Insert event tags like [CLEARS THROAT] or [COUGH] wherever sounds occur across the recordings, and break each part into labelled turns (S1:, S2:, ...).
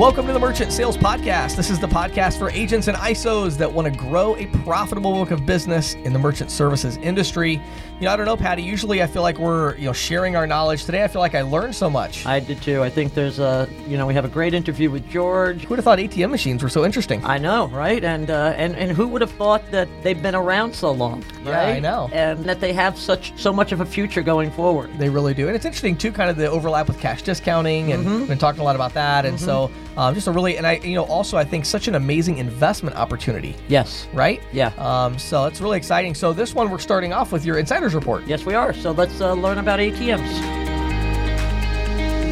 S1: Welcome to the Merchant Sales Podcast. This is the podcast for agents and ISOs that want to grow a profitable book of business in the merchant services industry. You know, I don't know, Patty. Usually, I feel like we're you know sharing our knowledge. Today, I feel like I learned so much.
S2: I did too. I think there's a, you know, we have a great interview with George.
S1: Who would have thought ATM machines were so interesting?
S2: I know, right? And uh, and and who would have thought that they've been around so long?
S1: Yeah, I know.
S2: And that they have such so much of a future going forward.
S1: They really do, and it's interesting too, kind of the overlap with cash discounting, and
S2: Mm-hmm.
S1: we've been talking a lot about that. And so, um, just a really, and I, you know, also I think such an amazing investment opportunity,
S2: Yes.
S1: right?
S2: Yeah.
S1: Um, so it's really exciting. So this one, we're starting off with your insiders report.
S2: Yes, we are. So let's uh, learn about ATMs.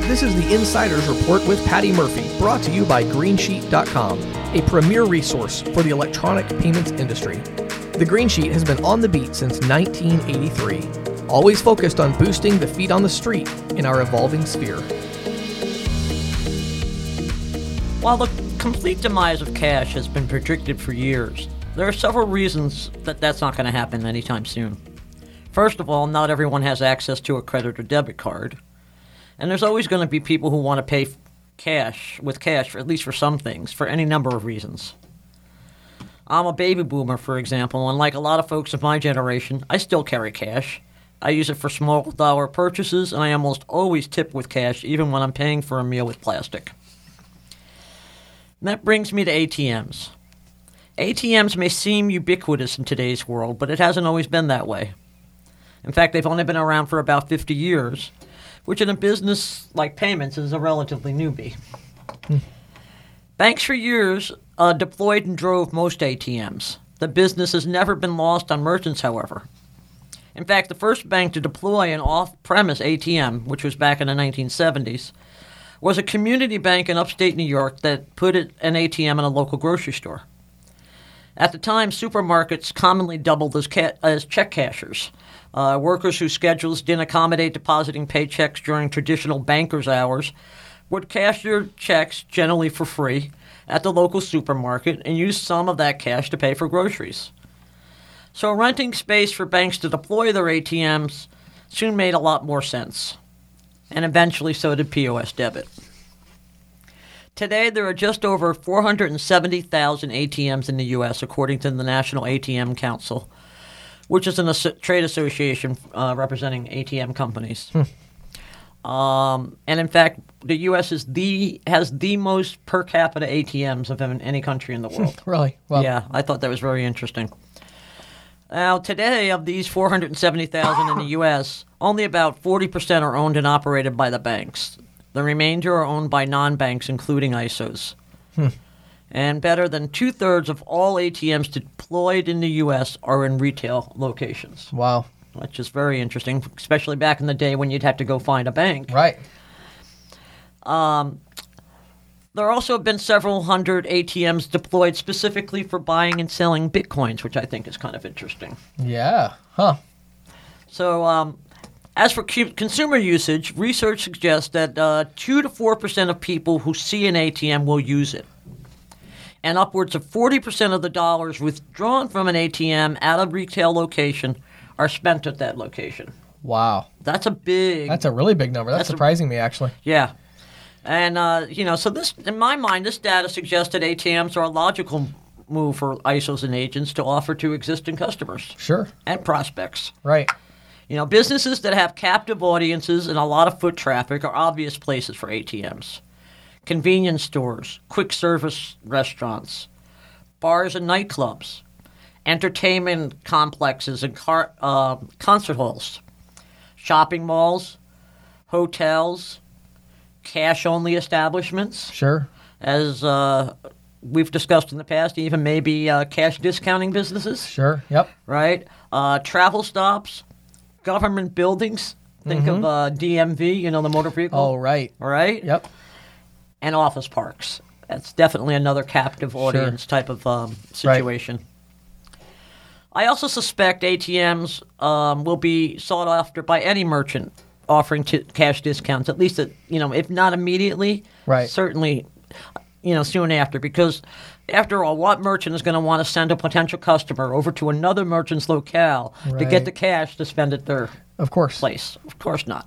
S1: This is the Insiders Report with Patty Murphy, brought to you by Greensheet.com, a premier resource for the electronic payments industry. The Green Sheet has been on the beat since 1983, always focused on boosting the feet on the street in our evolving sphere.
S2: While the complete demise of cash has been predicted for years, there are several reasons that that's not going to happen anytime soon. First of all, not everyone has access to a credit or debit card, and there's always going to be people who want to pay cash with cash, at least for some things, for any number of reasons. I'm a baby boomer, for example, and like a lot of folks of my generation, I still carry cash. I use it for small dollar purchases, and I almost always tip with cash, even when I'm paying for a meal with plastic. And that brings me to ATMs. ATMs may seem ubiquitous in today's world, but it hasn't always been that way. In fact, they've only been around for about 50 years, which in a business like payments is a relatively newbie. Banks for years uh, deployed and drove most ATMs. The business has never been lost on merchants, however. In fact, the first bank to deploy an off premise ATM, which was back in the 1970s, was a community bank in upstate New York that put an ATM in a local grocery store. At the time, supermarkets commonly doubled as, ca- as check cashers. Uh, workers whose schedules didn't accommodate depositing paychecks during traditional banker's hours would cash their checks, generally for free, at the local supermarket and use some of that cash to pay for groceries. So, renting space for banks to deploy their ATMs soon made a lot more sense. And eventually, so did POS debit. Today, there are just over 470,000 ATMs in the U.S., according to the National ATM Council, which is a as- trade association uh, representing ATM companies. Um, and in fact, the U.S. is the has the most per capita ATMs of any country in the [LAUGHS] world.
S1: Really? Well,
S2: Yeah, I thought that was very interesting. Now, today, of these 470,000 in the U.S., only about 40% are owned and operated by the banks. The remainder are owned by non banks, including ISOs. Hmm. And better than two thirds of all ATMs deployed in the U.S. are in retail locations,
S1: Wow.
S2: which is very interesting, especially back in the day when you'd have to go find a bank.
S1: Right.
S2: Um, There also have been several hundred ATMs deployed specifically for buying and selling bitcoins, which I think is kind of interesting.
S1: Yeah. Huh.
S2: So, um, as for cu- consumer usage, research suggests that uh, 2 to 4% of people who see an ATM will use it. And upwards of 40% of the dollars withdrawn from an ATM at a retail location are spent at that location.
S1: Wow.
S2: That's a big.
S1: That's a really big number. That's,
S2: That's a-
S1: surprising me, actually.
S2: Yeah. And, uh, you know, so this, in my mind, this data suggests that ATMs are a logical move for ISOs and agents to offer to existing customers
S1: Sure.
S2: and prospects.
S1: Right.
S2: You know, businesses that have captive audiences and a lot of foot traffic are obvious places for ATMs. Convenience stores, quick service restaurants, bars and nightclubs, entertainment complexes and car, uh, concert halls, shopping malls, hotels, cash only establishments,
S1: Sure.
S2: as uh, we've discussed in the past, even maybe uh, cash discounting businesses
S1: Sure. Yep.
S2: right? Uh, travel stops, government buildings. Think of uh, DMV, you know, the motor vehicle.
S1: Oh, right.
S2: All right?
S1: Yep.
S2: And office parks. That's definitely another captive audience type of um, situation. I also suspect ATMs um, will be sought after by any merchant offering t- cash discounts, at least, at, you know, if not immediately,
S1: Right.
S2: certainly, you know, soon after. Because, after all, what merchant is going to want to send a potential customer over to another merchant's locale to get the cash to spend at their
S1: Of course.
S2: place? Of course not.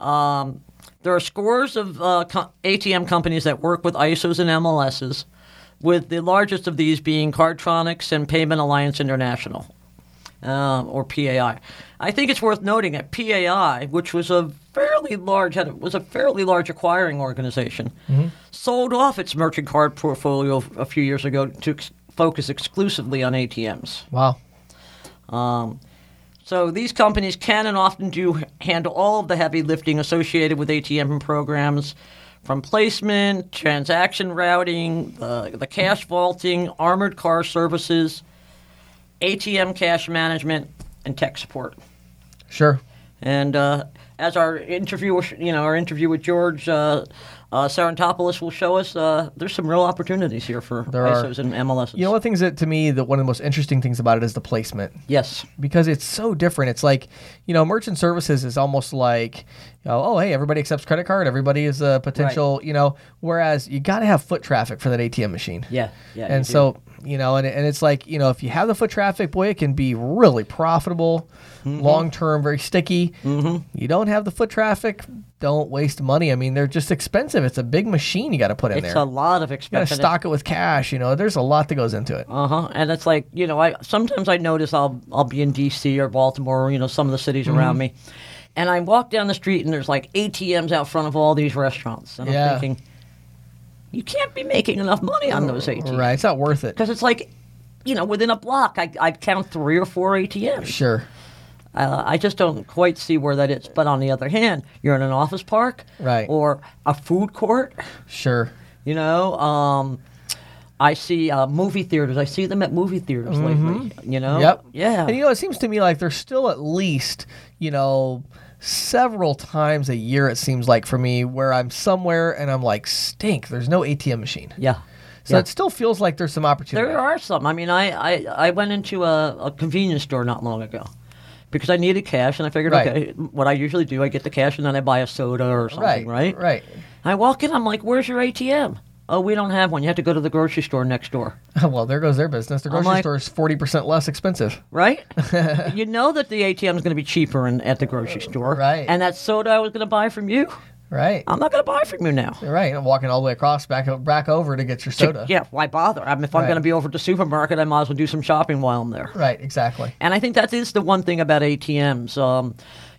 S2: Um, there are scores of uh, co- ATM companies that work with ISOs and MLSs, with the largest of these being Cardtronics and Payment Alliance International, uh, or PAI. I think it's worth noting that PAI, which was a fairly large had was a fairly large acquiring organization, sold off its merchant card portfolio a few years ago to ex- focus exclusively on ATMs.
S1: Wow.
S2: Um, so these companies can and often do handle all of the heavy lifting associated with ATM programs, from placement, transaction routing, the, the cash vaulting, armored car services, ATM cash management, and tech support.
S1: Sure.
S2: And uh, as our interview, you know, our interview with George uh, uh, Sarantopoulos will show us, uh, there's some real opportunities here for
S1: There are.
S2: ISOs and MLSs.
S1: You know, one of the things that to me, that one of the most interesting things about it is the placement.
S2: yes.
S1: because it's so different. It's like, you know, merchant services is almost like, you know, oh, hey, everybody accepts credit card. Everybody is a potential, you know, whereas you got to have foot traffic for that ATM machine.
S2: Yeah. Yeah.
S1: And
S2: do.
S1: You know, and, and it's like, you know, if you have the foot traffic, boy, it can be really profitable,
S2: Mm-hmm.
S1: long term, very sticky. Mm-hmm. You don't have the foot traffic, don't waste money. I mean, they're just expensive. It's a big machine you got to put in
S2: it's
S1: there.
S2: It's a lot of expensive.
S1: you got
S2: expense.
S1: to stock it with cash. You know, there's a lot that goes into it.
S2: Uh huh. And it's like you know, I sometimes I notice I'll I'll be in D.C. or Baltimore, or, you know, some of the cities
S1: Mm-hmm.
S2: around me, and I walk down the street and there's like ATMs out front of all these restaurants, and
S1: Yeah.
S2: I'm thinking, you can't be making enough money on those ATMs,
S1: Right. It's not worth it.
S2: Because it's like, you know, within a block, I I count three or four ATMs.
S1: Sure.
S2: Uh, I just don't quite see where that is. But on the other hand, you're in an office park,
S1: Right.
S2: or a food court.
S1: Sure.
S2: You know, um, I see uh, movie theaters. I see them at movie theaters lately. You know.
S1: Mm-hmm. Yep.
S2: Yeah.
S1: And you know, it seems to me like there's still at least, you know, several times a year, it seems like for me, where I'm somewhere and I'm like, stink, there's no ATM machine.
S2: yeah.
S1: So
S2: Yeah.
S1: it still feels like there's some opportunity.
S2: There are some. I mean, I, I, I went into a, a convenience store not long ago because I needed cash, and I figured,
S1: Right.
S2: okay, what I usually do, I get the cash and then I buy a soda or something,
S1: right.
S2: right?
S1: Right.
S2: I walk in, I'm like, where's your ATM? Oh, we don't have one. You have to go to the grocery store next door. [LAUGHS]
S1: well, there goes their business. The grocery
S2: like-
S1: store is 40% less expensive.
S2: right? [LAUGHS] you know that the ATM is going to be cheaper in, at the grocery store,
S1: Right.
S2: And that soda I was going to buy from you,
S1: Right.
S2: I'm not going to buy from you now.
S1: right. And walking all the way across back back over to get your soda.
S2: Yeah, why bother? I mean, if I'm going to be over at the supermarket, I might as well do some shopping while I'm there.
S1: Right, exactly.
S2: And I think that is the one thing about ATMs. Um,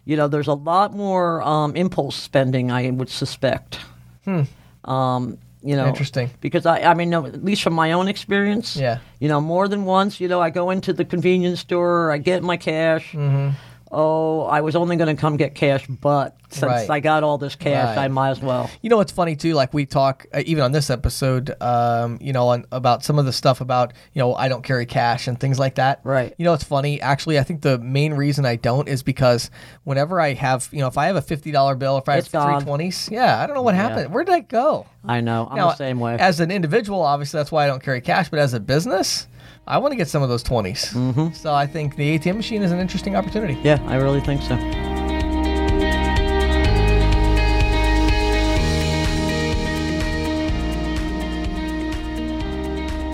S2: you know, there's a lot more um, impulse spending, I would suspect. Hmm. Um, you know,
S1: Interesting.
S2: Because I, I mean, no, at least from my own experience.
S1: Yeah.
S2: You know, more than once, you know, I go into the convenience store, I get my cash.
S1: Mm-hmm.
S2: Oh, I was only going to come get cash, but since
S1: Right.
S2: I got all this cash,
S1: Right.
S2: I might as well.
S1: You know what's funny too? Like we talk uh, even on this episode, um, you know, on, about some of the stuff about you know I don't carry cash and things like that.
S2: Right.
S1: You know, it's funny. Actually, I think the main reason I don't is because whenever I have, you know, if I have a fifty dollar bill, if I
S2: It's
S1: have three twenties, yeah, I don't know what happened. Where did I go?
S2: I know. I'm
S1: Now,
S2: the same way.
S1: As an individual, obviously, that's why I don't carry cash. But as a business, I want to get some of those 20s. Mm-hmm. So I think the ATM machine is an interesting opportunity.
S2: yeah, I really think so.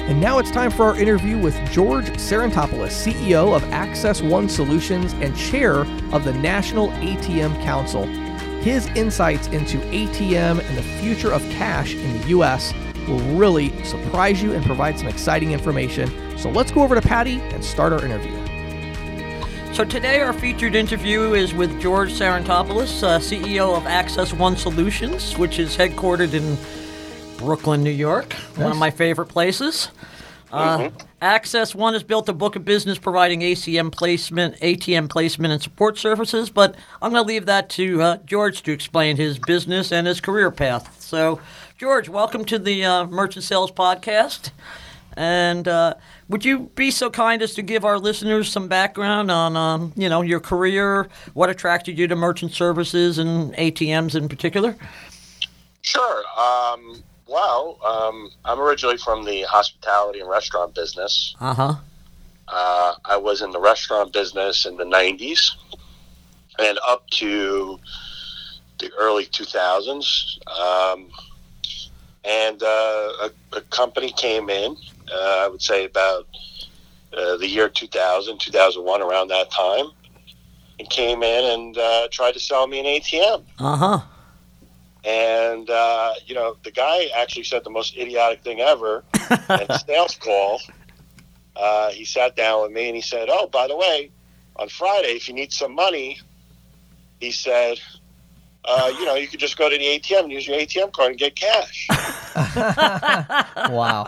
S1: And now it's time for our interview with George Sarantopoulos, CEO of Access One Solutions and chair of the National ATM Council. His insights into ATM and the future of cash in the U.S. will really surprise you and provide some exciting information. So let's go over to Patty and start our interview.
S2: So today our featured interview is with George Sarantopoulos, uh, CEO of Access One Solutions, which is headquartered in Brooklyn, New York, one of my favorite places. Uh, Access One has built a book of business providing ACM placement, ATM placement, and support services. But I'm going to leave that to uh, George to explain his business and his career path. So, George, welcome to the uh, Merchant Sales Podcast. And uh, would you be so kind as to give our listeners some background on, um, you know, your career, what attracted you to merchant services and ATMs in particular?
S3: Sure. Um, well, um, I'm originally from the hospitality and restaurant business.
S2: Uh huh.
S3: Uh, I was in the restaurant business in the 90s and up to the early 2000s. Um, and uh, a, a company came in, uh, I would say about uh, the year 2000, 2001, around that time, and came in and uh, tried to sell me an ATM.
S2: Uh huh.
S3: And uh, you know, the guy actually said the most idiotic thing ever [LAUGHS] in a sales call. Uh, he sat down with me and he said, "Oh, by the way, on Friday, if you need some money, he said, uh, you know, you could just go to the ATM and use your ATM card and get cash." [LAUGHS]
S1: Wow.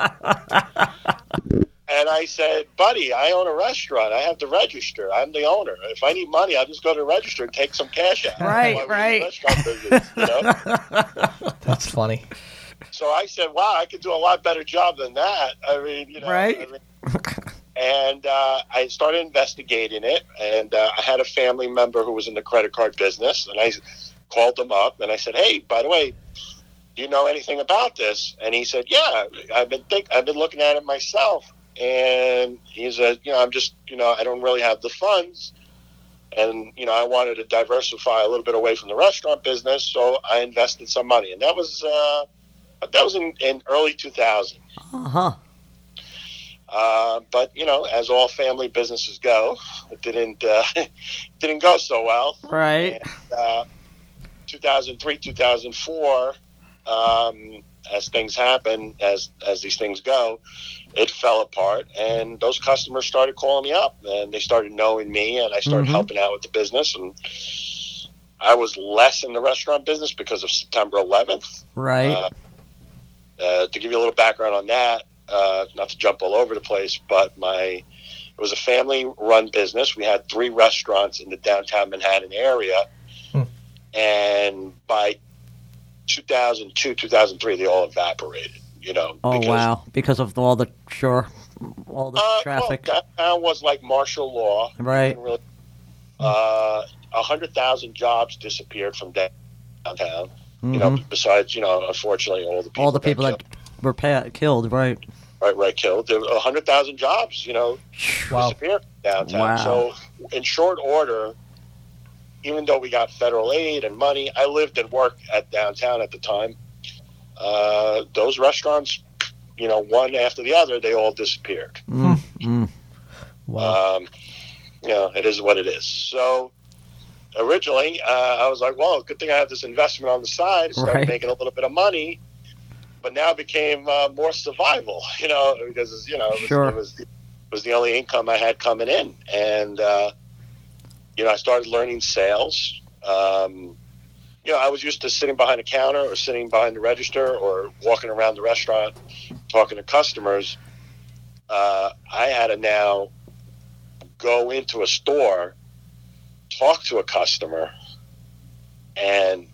S3: And I said, buddy, I own a restaurant. I have to register. I'm the owner. If I need money, I'll just go to the register and take some cash out.
S2: Right, right.
S3: restaurant business, you know? [LAUGHS]
S1: That's funny.
S3: so I said, wow, I could do a lot better job than that. I mean, you know.
S2: Right.
S3: I mean, and uh, I started investigating it. And uh, I had a family member who was in the credit card business. And I called them up and I said, hey, by the way, do you know anything about this? And he said, yeah, I've been think I've been looking at it myself. And he said, you know, I'm just, you know, I don't really have the funds. And, you know, I wanted to diversify a little bit away from the restaurant business. So I invested some money. And that was, uh, that was in, in early 2000.
S2: Uh huh.
S3: Uh, but you know, as all family businesses go, it didn't uh, [LAUGHS] didn't go so well.
S2: Right.
S3: And, uh, 2003, 2004, um, as things happen, as as these things go, it fell apart, and those customers started calling me up, and they started knowing me, and I started
S2: Mhm.
S3: helping out with the business, and I was less in the restaurant business because of September 11th.
S2: Right.
S3: Uh, uh, to give you a little background on that, uh, not to jump all over the place, but my it was a family-run business. We had three restaurants in the downtown Manhattan area. And by 2002, 2003, they all evaporated. You know,
S2: oh
S3: because,
S2: wow. Because of all the sure, all the
S3: Uh,
S2: traffic.
S3: Well, downtown was like martial law.
S2: Right.
S3: Really- Uh, a hundred thousand jobs disappeared from downtown. You know,
S2: Mhm.
S3: besides you know, unfortunately, all the people
S2: all the people
S3: killed.
S2: that were pa- killed. Right.
S3: right, right, killed. There were 100,000 jobs, you know,
S1: Wow.
S3: disappeared downtown.
S2: Wow.
S3: So, in short order, even though we got federal aid and money, I lived and worked at downtown at the time. Uh, those restaurants, you know, one after the other, they all disappeared.
S2: Mm, mm.
S1: Wow.
S3: Um, you know, it is what it is. So, originally, uh, I was like, well, good thing I have this investment on the side. Started
S2: Right.
S3: making a little bit of money. But now it became uh, more survival, [LAUGHS] you know, because, you know, it was,
S2: Sure.
S3: it was, it was the only income I had coming in. And, uh, you know, I started learning sales. Um, you know, I was used to sitting behind a counter or sitting behind the register or walking around the restaurant talking to customers. Uh, I had to now go into a store, talk to a customer, and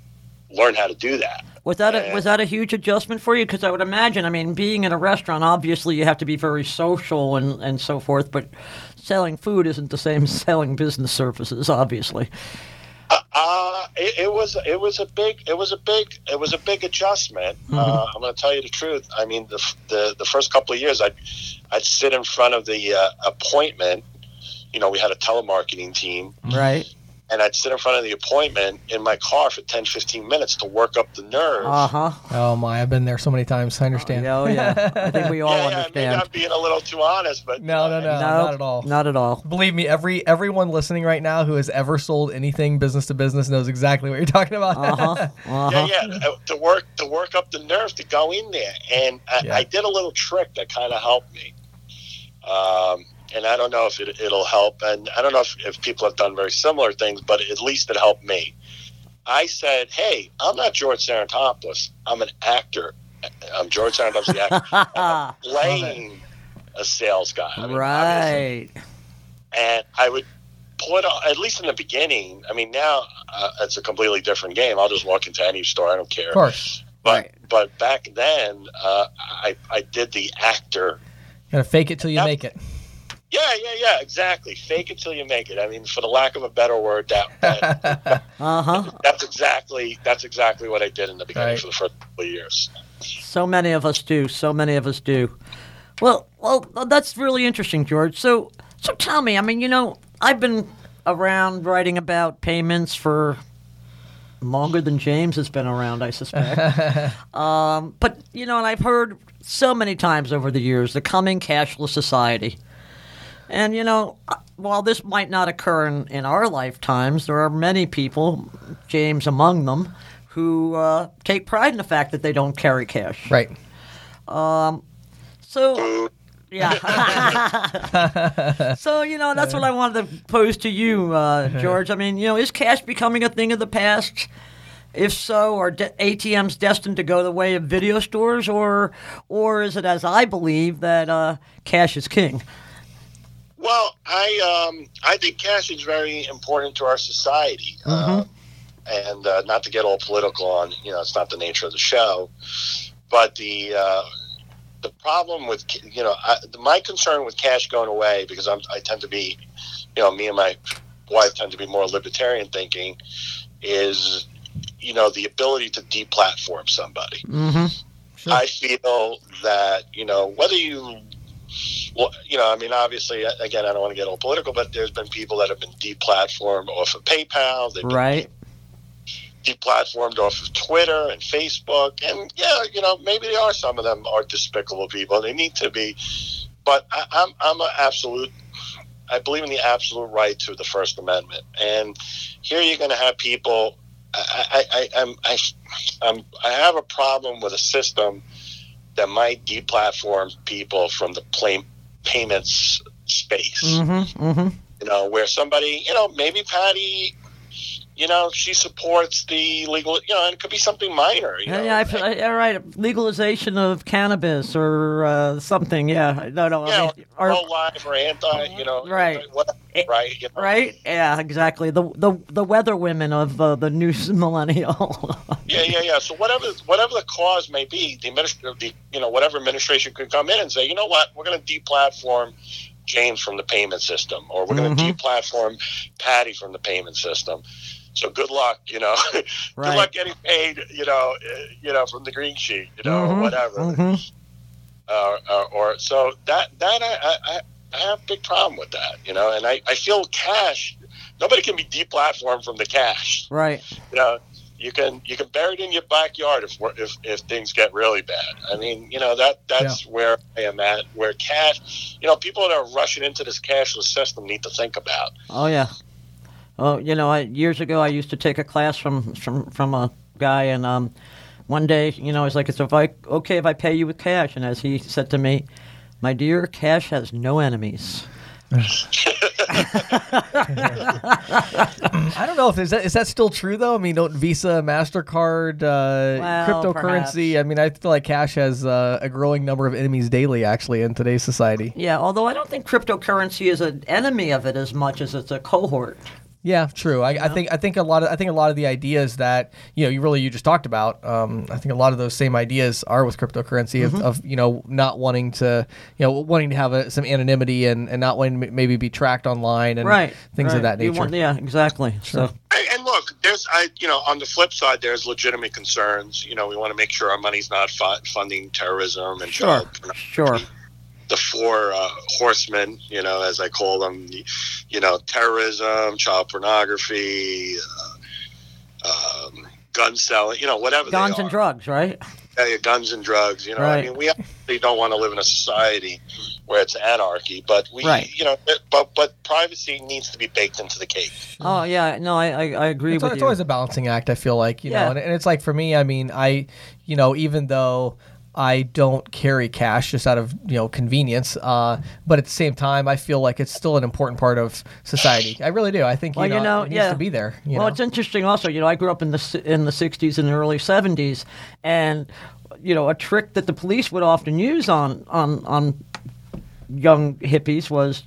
S3: learn how to do that.
S2: Was that a, was that a huge adjustment for you? Because I would imagine, I mean, being in a restaurant, obviously you have to be very social and, and so forth, but selling food isn't the same as selling business services, obviously.
S3: Uh, it, it was it was a big it was a big it was a big adjustment. Uh, I'm going to tell you the truth. I mean, the, the the first couple of years, I'd I'd sit in front of the uh, appointment. You know, we had a telemarketing team,
S2: Right.
S3: And I'd sit in front of the appointment in my car for 10, 15 minutes to work up the nerve.
S2: Uh huh.
S1: Oh my, I've been there so many times. I understand.
S2: Oh, yeah. I [LAUGHS] think we all
S3: yeah, yeah, maybe
S2: understand.
S3: I'm being a little too honest, but
S1: No, no, no,
S2: no,
S1: not at all.
S2: Not at all.
S1: Believe me, every everyone listening right now who has ever sold anything business to business knows exactly what you're talking about.
S2: Uh huh. [LAUGHS] Uh
S3: Yeah,
S2: huh.
S3: yeah. uh, To work to work up the nerve to go in there, and I,
S1: Yeah.
S3: I did a little trick that kind of helped me. Um, and I don't know if it, it'll help, and I don't know if, if people have done very similar things, but at least it helped me. I said, "Hey, I'm not George Sarantopoulos. I'm an actor. I'm George Sarantopoulos, the actor. I'm [LAUGHS] playing a sales guy. I mean, obviously,
S2: right.
S3: and I would put on, at least in the beginning. I mean, now uh, it's a completely different game. I'll just walk into any store. I don't care.
S1: Of course,
S3: But
S2: Right.
S3: but back then, uh, I I did the actor.
S1: gotta fake it till you
S3: Yep.
S1: make it.
S3: Yeah, yeah, yeah, exactly. Fake it till you make it. I mean, for the lack of a better word, that, that [LAUGHS]
S2: Uh huh.
S3: that's exactly that's exactly what I did in the beginning
S1: Right.
S3: for the first couple of years.
S2: So many of us do. So many of us do. Well, well, that's really interesting, George. So, so tell me. I mean, you know, I've been around writing about payments for longer than James has been around, I suspect. [LAUGHS] um, but you know, and I've heard so many times over the years the coming cashless society. And you know, uh, while this might not occur in, in our lifetimes, there are many people, James among them, who uh, take pride in the fact that they don't carry cash.
S1: Right.
S2: So, yeah. [LAUGHS] so, you know, that's what I wanted to pose to you, uh, [LAUGHS] George. I mean, you know, is cash becoming a thing of the past? If so, are de- ATMs destined to go the way of video stores, or, or is it, as I believe, that uh, cash is king?
S3: Well, I um, I think cash is very important to our society, uh, and uh, not to get all political on you know it's not the nature of the show, but the uh, the problem with you know I, my concern with cash going away because I'm, I tend to be you know me and my wife tend to be more libertarian thinking is you know the ability to deplatform somebody.
S2: Mm-hmm.
S3: I feel that you know whether you, well, you know, I mean, obviously, again, I don't want to get all political, but there's been people that have been deplatformed off of PayPal, they've been
S2: Right.
S3: deplatformed off of Twitter and Facebook, and yeah, you know, maybe they are some of them are despicable people. They need to be, but I, I'm I'm an absolute. I believe in the absolute right to the First Amendment, and here you're going to have people. I, I, I, I'm, I, I'm, I have a problem with a system that might deplatform people from the play, payments space.
S2: Mm-hmm. Mm-hmm.
S3: You know, where somebody, you know, maybe Patty, you know, she supports the legal, you know, and it could be something minor. You
S2: Yeah,
S3: know,
S2: yeah, I feel, yeah, right. Legalization of cannabis or uh, something. Yeah, no, no. I
S3: yeah,
S2: mean, or-
S3: pro life or anti, you know,
S2: Right.
S3: whatever, right? You know,
S2: right? Yeah, exactly. The the the weather women of uh, the new [LAUGHS] millennial.
S3: Yeah, yeah, yeah. So whatever, whatever the cause may be, the administration, the you know, whatever administration could come in and say, you know what, we're going to deplatform James from the payment system, or we're going to
S2: Mhm.
S3: deplatform Patty from the payment system. So good luck, you know. [LAUGHS] good
S2: Right.
S3: luck getting paid, you know, uh, you know, from the green sheet, you know,
S2: Mhm,
S3: or whatever.
S2: mhm.
S3: uh, uh, or so that that I, I I have a big problem with that, you know, and I, I feel cash. Nobody can be deplatformed from the cash.
S2: Right.
S3: You know, you can you can bury it in your backyard if if if things get really bad. I mean, you know that that's where I am at. Where cash, you know, people that are rushing into this cashless system need to think about.
S2: Oh yeah. Oh, you know, I, years ago I used to take a class from from from a guy, and um, one day, you know, I was like, "It's if I okay if I pay you with cash," and as he said to me, "My dear, cash has no enemies." [LAUGHS]
S1: I don't know if is that is that still true though. I mean, don't Visa, Mastercard, uh,
S2: Well,
S1: cryptocurrency. I mean, I feel like cash has uh, a growing number of enemies daily, actually, in today's society.
S2: Yeah, although I don't think cryptocurrency is an enemy of it as much as it's a cohort.
S1: Yeah, true. I, I think I think a lot of I think a lot of the ideas that you know you really you just talked about. Um, I think a lot of those same ideas are with cryptocurrency
S2: Mm-hmm.
S1: of, of you know not wanting to you know wanting to have a, some anonymity and, and not wanting to maybe be tracked online and
S2: right.
S1: things
S2: right.
S1: of that nature.
S2: want- yeah, exactly. So
S3: And and look, there's, I, you know, on the flip side, there's legitimate concerns. You know, we want to make sure our money's not fu- funding terrorism and
S2: Sure. sure.
S3: The four uh, horsemen, you know, as I call them, you know, terrorism, child pornography, uh, um, gun selling, you know, whatever
S2: Guns
S3: they
S2: and drugs, right?
S3: Yeah, yeah, guns and drugs. You know,
S2: Right.
S3: I mean, we actually don't want to live in a society where it's anarchy, but we,
S2: Right.
S3: you know, but but privacy needs to be baked into the cake.
S2: Oh yeah, no, I I, I agree
S1: it's,
S2: with
S1: it's
S2: you.
S1: It's always a balancing act. I feel like you
S2: Yeah.
S1: know, and, and it's like for me. I mean, I you know, even though I don't carry cash just out of you know convenience, uh, but at the same time, I feel like it's still an important part of society. I really do. I think you, know,
S2: you know,
S1: it needs
S2: yeah.
S1: to be there. You
S2: well,
S1: know?
S2: it's interesting. Also, you know, I grew up in the in the '60s and the early '70s, and you know, a trick that the police would often use on on on young hippies was,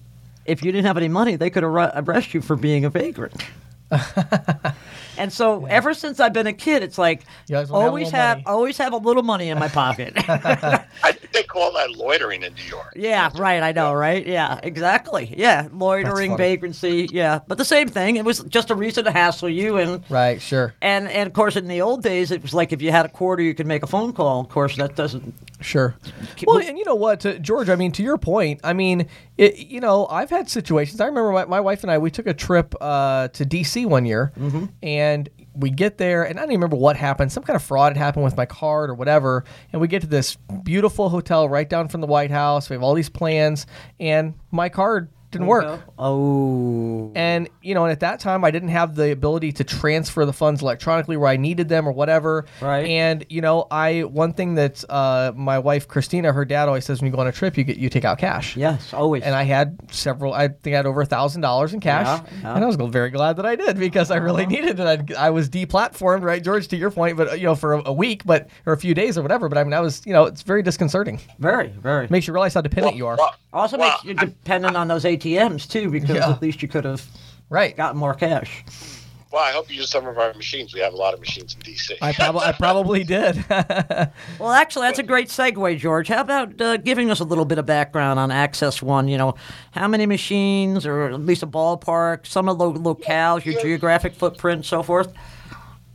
S2: if you didn't have any money, they could arre- arrest you for being a vagrant. [LAUGHS] and so, ever since I've been a kid, it's like
S1: You always have a
S2: always
S1: little
S2: have
S1: money.
S2: always have a little money in my [LAUGHS] pocket.
S3: I think [LAUGHS] they call that loitering in New York.
S2: Yeah, right. I know, right? Yeah, exactly. Yeah, loitering, vagrancy. Yeah, but the same thing. It was just a reason to hassle you, and
S1: right, sure,
S2: and and of course, in the old days, it was like if you had a quarter, you could make a phone call. Of course, that doesn't.
S1: sure.
S2: Keep-
S1: Well, and you know what, to, George? I mean, to your point, I mean, it, you know, I've had situations. I remember my, my wife and I we took a trip uh, to DC one year,
S2: Mm-hmm.
S1: and we get there, and I don't even remember what happened. Some kind of fraud had happened with my card or whatever, and we get to this beautiful hotel right down from the White House. We have all these plans, and my card didn't work.
S2: Oh.
S1: And you know, and at that time, I didn't have the ability to transfer the funds electronically where I needed them or whatever.
S2: Right.
S1: And you know, I one thing that uh, my wife Christina, her dad always says when you go on a trip, you get you take out cash.
S2: yes, always.
S1: And I had several. I think I had over a thousand dollars in cash,
S2: Yeah, yeah.
S1: and I was very glad that I did because I really needed it. I, I was deplatformed, right, George? To your point, but uh, you know, for a, a week, but or a few days or whatever. But I mean, I was, you know, it's very disconcerting.
S2: very, very.
S1: Makes you realize how dependent you are.
S3: Well,
S2: also
S3: well,
S2: makes you dependent on those ATMs too, because
S1: Yeah.
S2: at least you could have
S1: Right.
S2: gotten more cash.
S3: well, I hope you use some of our machines. We have a lot of machines in DC.
S1: I probably I probably did. [LAUGHS]
S2: Well, actually, that's a great segue, George. How about uh, giving us a little bit of background on Access One? You know, how many machines, or at least a ballpark, some of the lo- locales, your
S3: Yeah.
S2: geographic footprint, so forth?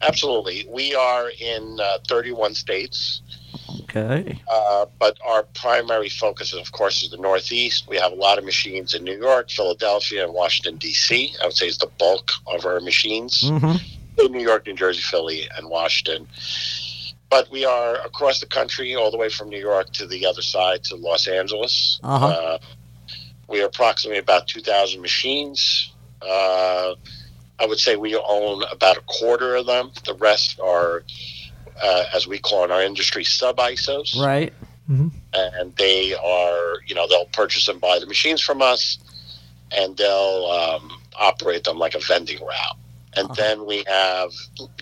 S3: Absolutely. We are in uh, 31 states.
S2: Okay.
S3: Uh, but our primary focus, of course, is the Northeast. We have a lot of machines in New York, Philadelphia, and Washington, D.C. I would say is the bulk of our machines
S2: Mm-hmm.
S3: in New York, New Jersey, Philly, and Washington. But we are across the country, all the way from New York to the other side to Los Angeles.
S2: Uh-huh.
S3: Uh, we are approximately about 2,000 machines. Uh, I would say we own about a quarter of them. The rest are, uh, as we call in our industry, sub ISOs
S2: Right.
S3: and they are you know they'll purchase and buy the machines from us and they'll um, operate them like a vending route and
S2: Uh-huh.
S3: then we have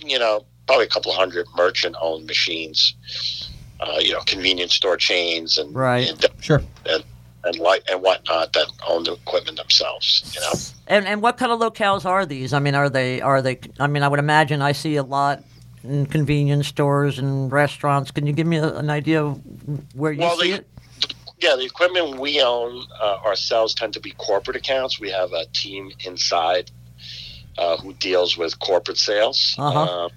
S3: you know probably a couple hundred merchant owned machines uh, you know convenience store chains and
S2: Right.
S3: and,
S1: sure.
S3: and and like and whatnot that own the equipment themselves you know
S2: And and what kind of locales are these? I mean, are they are they? I mean, I would imagine I see a lot in convenience stores and restaurants. Can you give me a, an idea of where you
S3: Well,
S2: see
S3: they-
S2: it?
S3: yeah, the equipment we own uh, ourselves tend to be corporate accounts. We have a team inside uh, who deals with corporate sales.
S2: Uh-huh.
S3: Uh,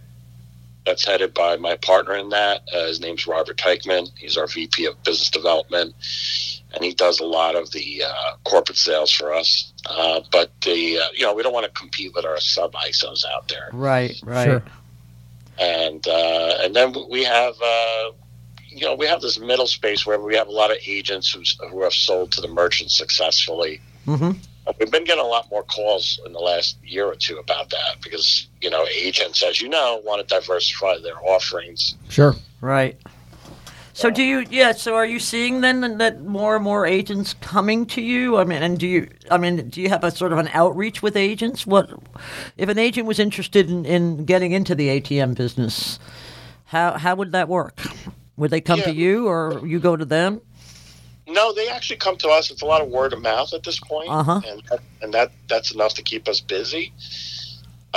S3: that's headed by my partner in that. Uh, his name's Robert Teichman. He's our VP of Business Development, and he does a lot of the uh, corporate sales for us. Uh, but the uh, you know we don't want to compete with our sub ISOs out there
S2: Right. Right.
S1: Sure.
S3: And uh, and then we have uh, you know we have this middle space where we have a lot of agents who's, who have sold to the merchants successfully.
S2: Mm-hmm.
S3: We've been getting a lot more calls in the last year or two about that because you know agents, as you know, want to diversify their offerings.
S1: Sure.
S2: Right. So do you? Yeah. So are you seeing then that more and more agents coming to you? I mean, and do you? I mean, do you have a sort of an outreach with agents? What if an agent was interested in, in getting into the ATM business? How how would that work? Would they come to you or you go to them?
S3: No, they actually come to us. It's a lot of word of mouth at this point,
S2: Uh-huh.
S3: and and that that's enough to keep us busy.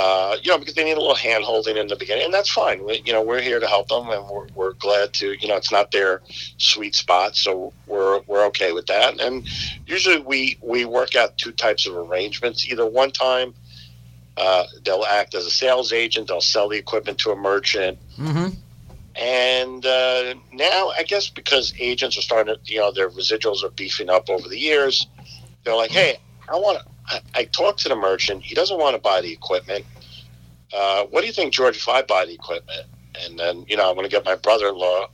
S3: Uh, you know, because they need a little hand holding in the beginning, and that's fine. We, you know, we're here to help them, and we're, we're glad to. You know, it's not their sweet spot, so we're we're okay with that. And usually, we we work out two types of arrangements. Either one time, uh, they'll act as a sales agent, they'll sell the equipment to a merchant,
S2: Mm-hmm.
S3: and uh, now, I guess because agents are starting to, you know, their residuals are beefing up over the years, they're like, hey, I want to, I, I talked to the merchant. He doesn't want to buy the equipment. Uh, what do you think, George, if I buy the equipment? And then, you know, I'm going to get my brother in law,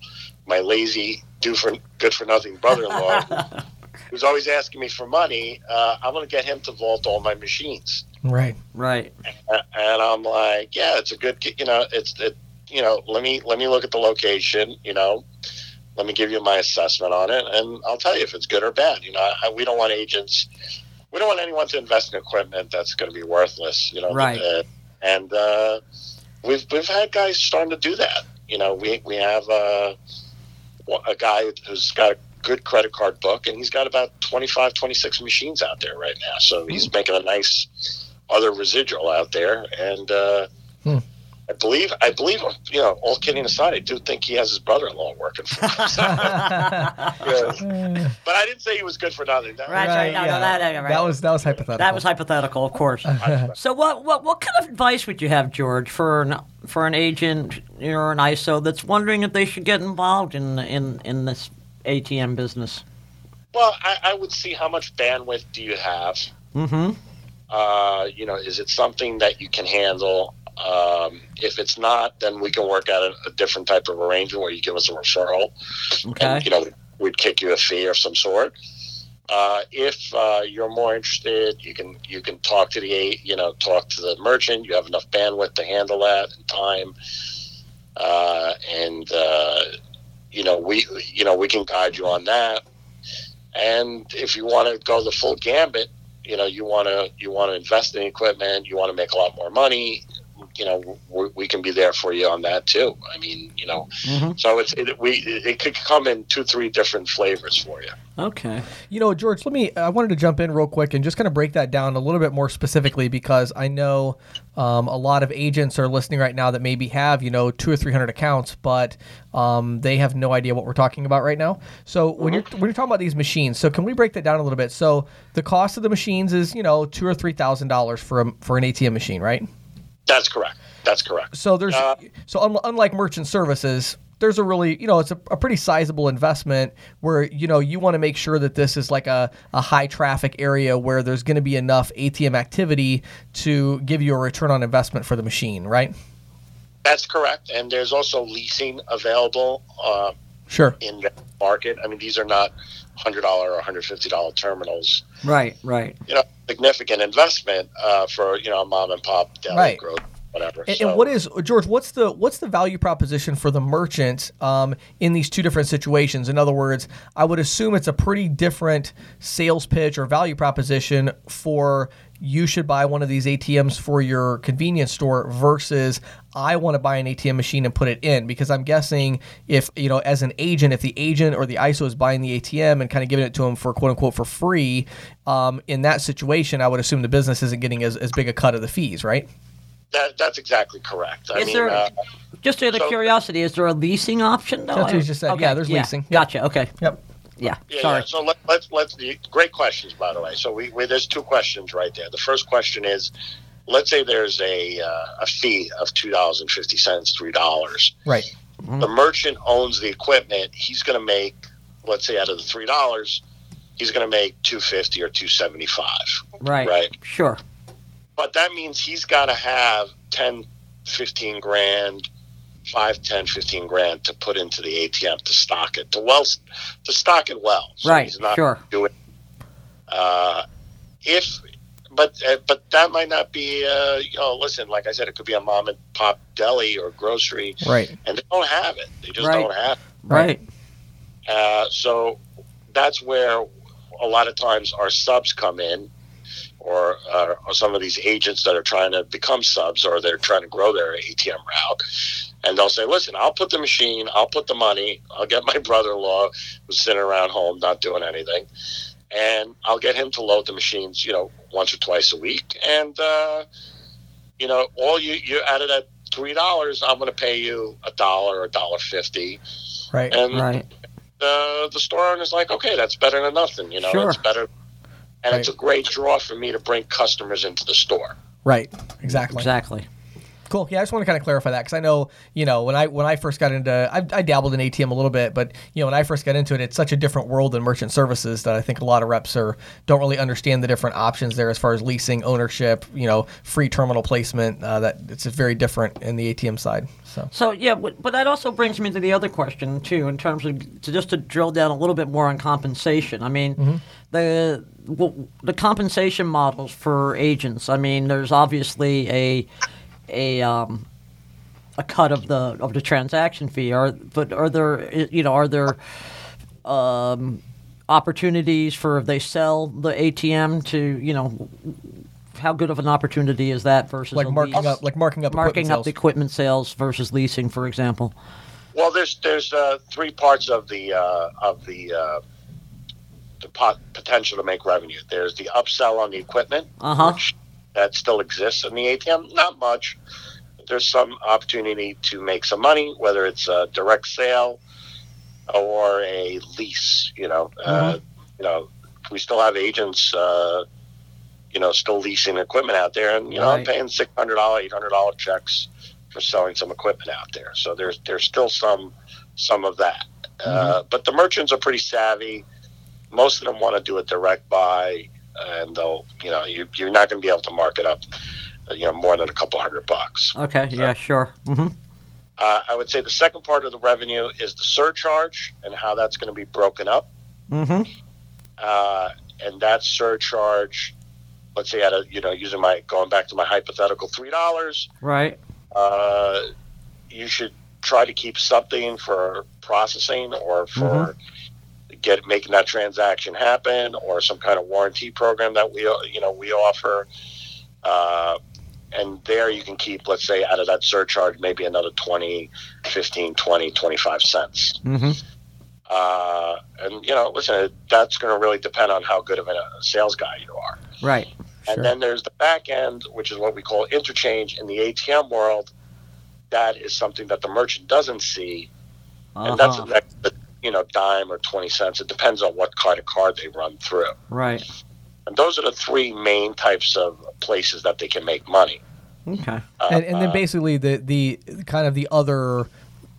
S3: my lazy, do for good for nothing brother in law, [LAUGHS] who's always asking me for money. Uh, I'm going to get him to vault all my machines.
S1: Right.
S2: Right.
S3: Uh, and I'm like, yeah, it's a good, you know, it's, it, you know, let me let me look at the location, you know, let me give you my assessment on it, and I'll tell you if it's good or bad. You know, I, we don't want agents, we don't want anyone to invest in equipment that's going to be worthless. You know,
S2: Right.
S3: Uh, and uh, we've we've had guys starting to do that. You know, we we have uh, a guy who's got a good credit card book, and he's got about 25, 26 machines out there right now. So he's making a nice other residual out there, and uh,
S1: Hmm.
S3: I believe, I believe, you know, all kidding aside, I do think he has his brother-in-law working for him. [LAUGHS] Yeah. But I didn't say he was good for nothing. That-
S2: Right. Right, no, no, that- that- right.
S1: That was that was hypothetical.
S2: That was hypothetical, of course. [LAUGHS] so, what, what what kind of advice would you have, George, for an for an agent or an ISO that's wondering if they should get involved in in in this ATM business?
S3: Well, I, I would see how much bandwidth do you have.
S2: Mm-hmm.
S3: Uh, you know, is it something that you can handle? Um, if it's not, then we can work out a, a different type of arrangement where you give us a referral.
S2: Okay.
S3: And, you know, we'd kick you a fee of some sort. Uh, if uh, you're more interested, you can you can talk to the you know talk to the merchant. You have enough bandwidth to handle that and time, uh, and uh, you know we you know we can guide you on that. And if you want to go the full gambit, you know you want to you want to invest in equipment, you want to make a lot more money. You know we, we can be there for you on that too. I mean, you know,
S2: Mhm.
S3: so it's it, we it could come in two three different flavors for you.
S2: Okay.
S1: You know, George, let me. I wanted to jump in real quick and just kind of break that down a little bit more specifically because I know um, a lot of agents are listening right now that maybe have you know two or three hundred accounts, but um, they have no idea what we're talking about right now. So when you're when you're talking about these machines, so can we break that down a little bit? So the cost of the machines is you know two or three thousand dollars for a, for an ATM machine, right?
S3: That's correct. That's correct.
S1: So there's
S3: Uh,
S1: so un- unlike merchant services, there's a really you know it's a, a pretty sizable investment where you know you want to make sure that this is like a, a high traffic area where there's going to be enough ATM activity to give you a return on investment for the machine, right?
S3: That's correct. And there's also leasing available uh,
S1: Sure.
S3: in the market. I mean, these are not $100 or $150 terminals.
S2: Right. Right.
S3: You know, significant investment uh, for, you know, a mom and pop deli
S1: Right.
S3: growth, whatever.
S1: And,
S3: So-
S1: and what is George? What's the what's the value proposition for the merchant um, in these two different situations? In other words, I would assume it's a pretty different sales pitch or value proposition for you should buy one of these ATMs for your convenience store versus I want to buy an ATM machine and put it in because I'm guessing if you know as an agent, if the agent or the ISO is buying the ATM and kind of giving it to them for quote unquote for free, um, in that situation, I would assume the business isn't getting as, as big a cut of the fees, right?
S3: that, that's exactly correct. I
S2: Is
S3: mean,
S2: there-
S3: uh,
S2: Just out of
S3: So-
S2: curiosity, is there a leasing option? though?
S1: That's what you just said.
S2: Okay,
S1: Yeah, there's leasing.
S2: Gotcha. Okay.
S1: Yep.
S2: Yeah.
S3: yeah,
S2: Sorry.
S3: yeah. So let, let's let's great questions by the way. So we, we there's two questions right there. The first question is, let's say there's a uh, a fee of two dollars and fifty cents, three dollars.
S1: Right.
S3: the merchant owns the equipment, he's going to make, let's say, out of the three dollars, he's going to make two fifty or two seventy five,
S2: Right.
S3: right?
S2: Sure.
S3: But that means he's got to have 10, 15 grand, 5, 10, 15 grand to put into the ATM to stock it, to well, to stock it well. So
S2: Right,
S3: He's not
S2: sure.
S3: doing. Uh, if, but uh, but that might not be. Uh, you know, listen, like I said, it could be a mom and pop deli or grocery,
S1: Right.
S3: and they don't have it. They just
S2: Right.
S3: don't have. It.
S2: Right.
S3: Uh, so that's where a lot of times our subs come in, or, uh, or some of these agents that are trying to become subs or they're trying to grow their ATM route. And they'll say, listen, I'll put the machine, I'll put the money, I'll get my [LAUGHS] brother in law who's sitting around home not doing anything, and I'll get him to load the machines, you know, once or twice a week. And, uh, you know, all you, you added at $3, I'm going to pay you a dollar or a dollar fifty.
S1: Right.
S3: And
S2: Right.
S3: the the store owner's like, okay, that's better than nothing. You know,
S2: Sure.
S3: it's better, and it's a great draw for me to bring customers into the store.
S1: Right. Exactly.
S2: Exactly.
S1: Cool. Yeah, I just want to kind of clarify that because I know, you know, when I when I first got into, I, I dabbled in ATM a little bit, but you know, when I first got into it, it's such a different world than merchant services that I think a lot of reps are don't really understand the different options there as far as leasing, ownership, you know, free terminal placement. Uh, that it's very different in the ATM side. So
S2: So yeah, but, that also brings me to the other question too, in terms of to just to drill down a little bit more on compensation. I mean,
S1: Mm-hmm.
S2: the the compensation models for agents. I mean, there's obviously a a um, a cut of the of the transaction fee. Are but are there you know are there um, opportunities for if they sell the ATM to you know how good of an opportunity is that versus
S1: like
S2: a
S1: marking
S2: lease?
S1: up, like marking up,
S2: marking
S1: equipment
S2: up
S1: sales.
S2: the equipment sales versus leasing, for example.
S3: Well, there's there's uh, three parts of the uh, of the uh, the pot, potential to make revenue. There's the upsell on the equipment,
S2: Uh-huh.
S3: which that still exists in the ATM. Not much. There's some opportunity to make some money, whether it's a direct sale or a lease. You know, uh, you know, we still have agents. Uh, you know, still leasing equipment out there, and you know, I'm paying six hundred dollar, eight hundred dollar checks for selling some equipment out there. So there's there's still some some of that. Uh, but the merchants are pretty savvy. Most of them want to do a direct buy, and they'll you know you, you're not going to be able to mark it up, uh, you know, more than a couple hundred bucks.
S2: Okay, yeah, sure. hmm
S3: Uh, I would say the second part of the revenue is the surcharge and how that's going to be broken up.
S2: hmm
S3: uh, and that surcharge, let's say at a you know using my going back to my hypothetical three dollars,
S2: Right.
S3: uh, you should try to keep something for processing or for get making that transaction happen or some kind of warranty program that we you know we offer uh, and there you can keep let's say out of that surcharge maybe another 20 15 20 25 cents
S2: Mm-hmm.
S3: uh, and you know listen that's going to really depend on how good of a sales guy you are
S2: Right.
S1: Sure.
S3: and then there's the back end, which is what we call interchange in the ATM world. That is something that the merchant doesn't see, and that's
S2: Uh-huh.
S3: An extra, you know dime or twenty cents. It depends on what kind of card they run through.
S2: Right.
S3: And those are the three main types of places that they can make money.
S2: Okay.
S3: Uh,
S1: and, and then
S3: uh,
S1: basically the the kind of the other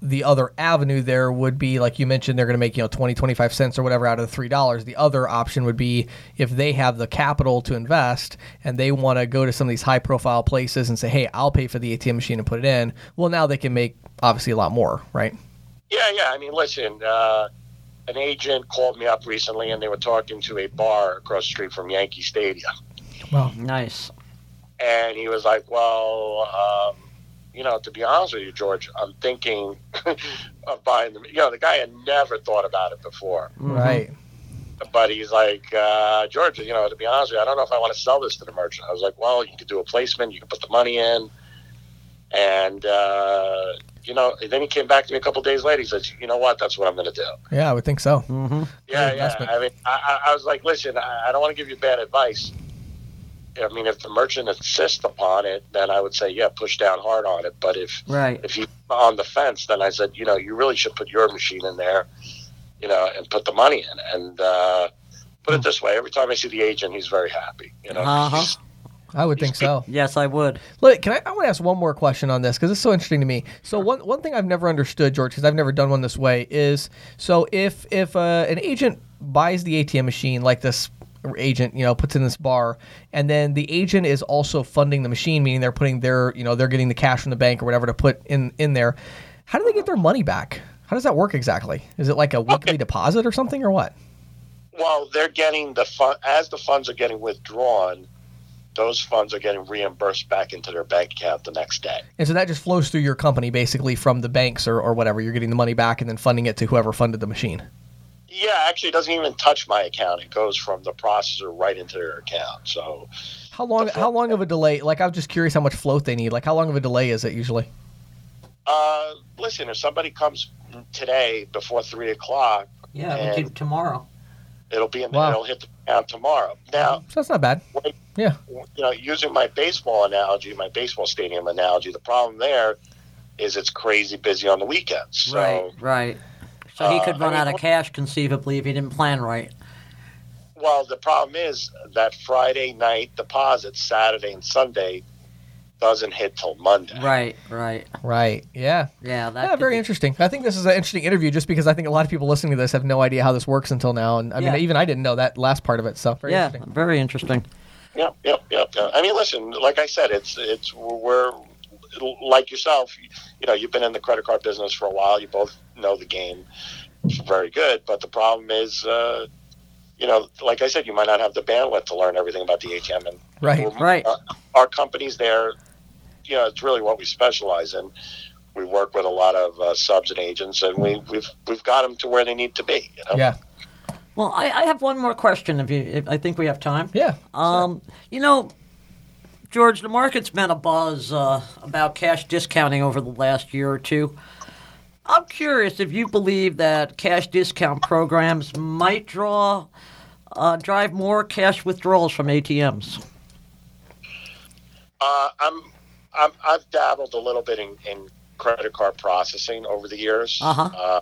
S1: the other avenue there would be like you mentioned they're going to make you know 20 25 cents or whatever out of the three dollars the other option would be if they have the capital to invest and they want to go to some of these high profile places and say hey i'll pay for the atm machine and put it in well now they can make obviously a lot more right
S3: Yeah, yeah. I mean, listen, uh, an agent called me up recently, and they were talking to a bar across the street from Yankee Stadium.
S1: well
S2: Nice.
S3: and he was like, "Well, um, you know, to be honest with you, George, I'm thinking [LAUGHS] of buying them." You know, the guy had never thought about it before,
S1: right
S3: but he's like, uh, "George, you know, to be honest with you, I don't know if I want to sell this to the merchant." I was like, "Well, you could do a placement, you could put the money in," and uh, you know, and then he came back to me a couple days later. He says, "You know what? That's what I'm going to do."
S1: yeah i would think so
S2: Mm-hmm.
S3: Yeah, yeah. I mean, I, I I was like, listen, I, I don't want to give you bad advice. I mean, if the merchant insists upon it, then I would say, yeah, push down hard on it. But if
S2: Right.
S3: if he's on the fence, then I said, you know, you really should put your machine in there, you know, and put the money in. And uh, put it this way: every time I see the agent, he's very happy. You know,
S2: Uh-huh.
S3: He's-
S1: i would think so [LAUGHS]
S2: Yes, I would.
S1: Look, can I? I want to ask one more question on this because it's so interesting to me. So one one thing I've never understood, George, because I've never done one this way, is so if if uh, an agent buys the ATM machine like this agent, you know, puts in this bar, and then the agent is also funding the machine, meaning they're putting their, you know, they're getting the cash from the bank or whatever to put in in there. How do they get their money back? How does that work exactly? Is it like a weekly deposit or something, or what?
S3: well, they're getting the fun as the funds are getting withdrawn. Those funds are getting reimbursed back into their bank account the next day.
S1: And so that just flows through your company basically from the banks or, or whatever. You're getting the money back and then funding it to whoever funded the machine.
S3: Yeah, actually, it doesn't even touch my account. It goes from the processor right into their account. So,
S1: How long? How long of a delay? Like, I'm just curious how much float they need. Like, how long of a delay is it usually?
S3: uh, listen, if somebody comes today before three o'clock,
S2: Yeah,
S3: we could
S2: do tomorrow.
S3: it'll be in.
S1: Wow.
S3: It'll hit the account tomorrow. Now,
S1: So that's not bad.
S3: Wait.
S1: Yeah.
S3: you know, using my baseball analogy, my baseball stadium analogy, the problem there is it's crazy busy on the weekends. So,
S2: Right. Right. So he
S3: Uh,
S2: could
S3: I
S2: run
S3: mean,
S2: out of cash conceivably if he didn't plan right.
S3: well, the problem is that Friday night deposit, Saturday and Sunday, doesn't hit till Monday.
S2: Right. Right.
S1: Right. Yeah.
S2: Yeah. That
S1: Yeah. Very
S2: be-
S1: interesting. I think this is an interesting interview just because I think a lot of people listening to this have no idea how this works until now. And I mean, even I didn't know that last part of it. So very
S2: yeah.
S1: interesting.
S2: Very interesting.
S3: Yep, yep, yep. yep. I mean, listen, like I said, it's it's we're like yourself. You know, you've been in the credit card business for a while. You both know the game very good. But the problem is, uh, you know, like I said, you might not have the bandwidth to learn everything about the ATM. And
S1: Right.
S2: Right.
S3: Our, our company's there. You know, it's really what we specialize in. We work with a lot of uh, subs and agents, and we, we've we've got them to where they need to be. You know?
S1: Yeah.
S2: Well, I, I have one more question. If you, if I think we have time.
S1: Yeah.
S2: Um, you know, George, the market's been a buzz uh, about cash discounting over the last year or two. I'm curious if you believe that cash discount programs might draw, uh, drive more cash withdrawals from ATMs.
S3: Uh, I'm, I'm I've dabbled a little bit in, in credit card processing over the years.
S2: Uh-huh.
S3: Uh,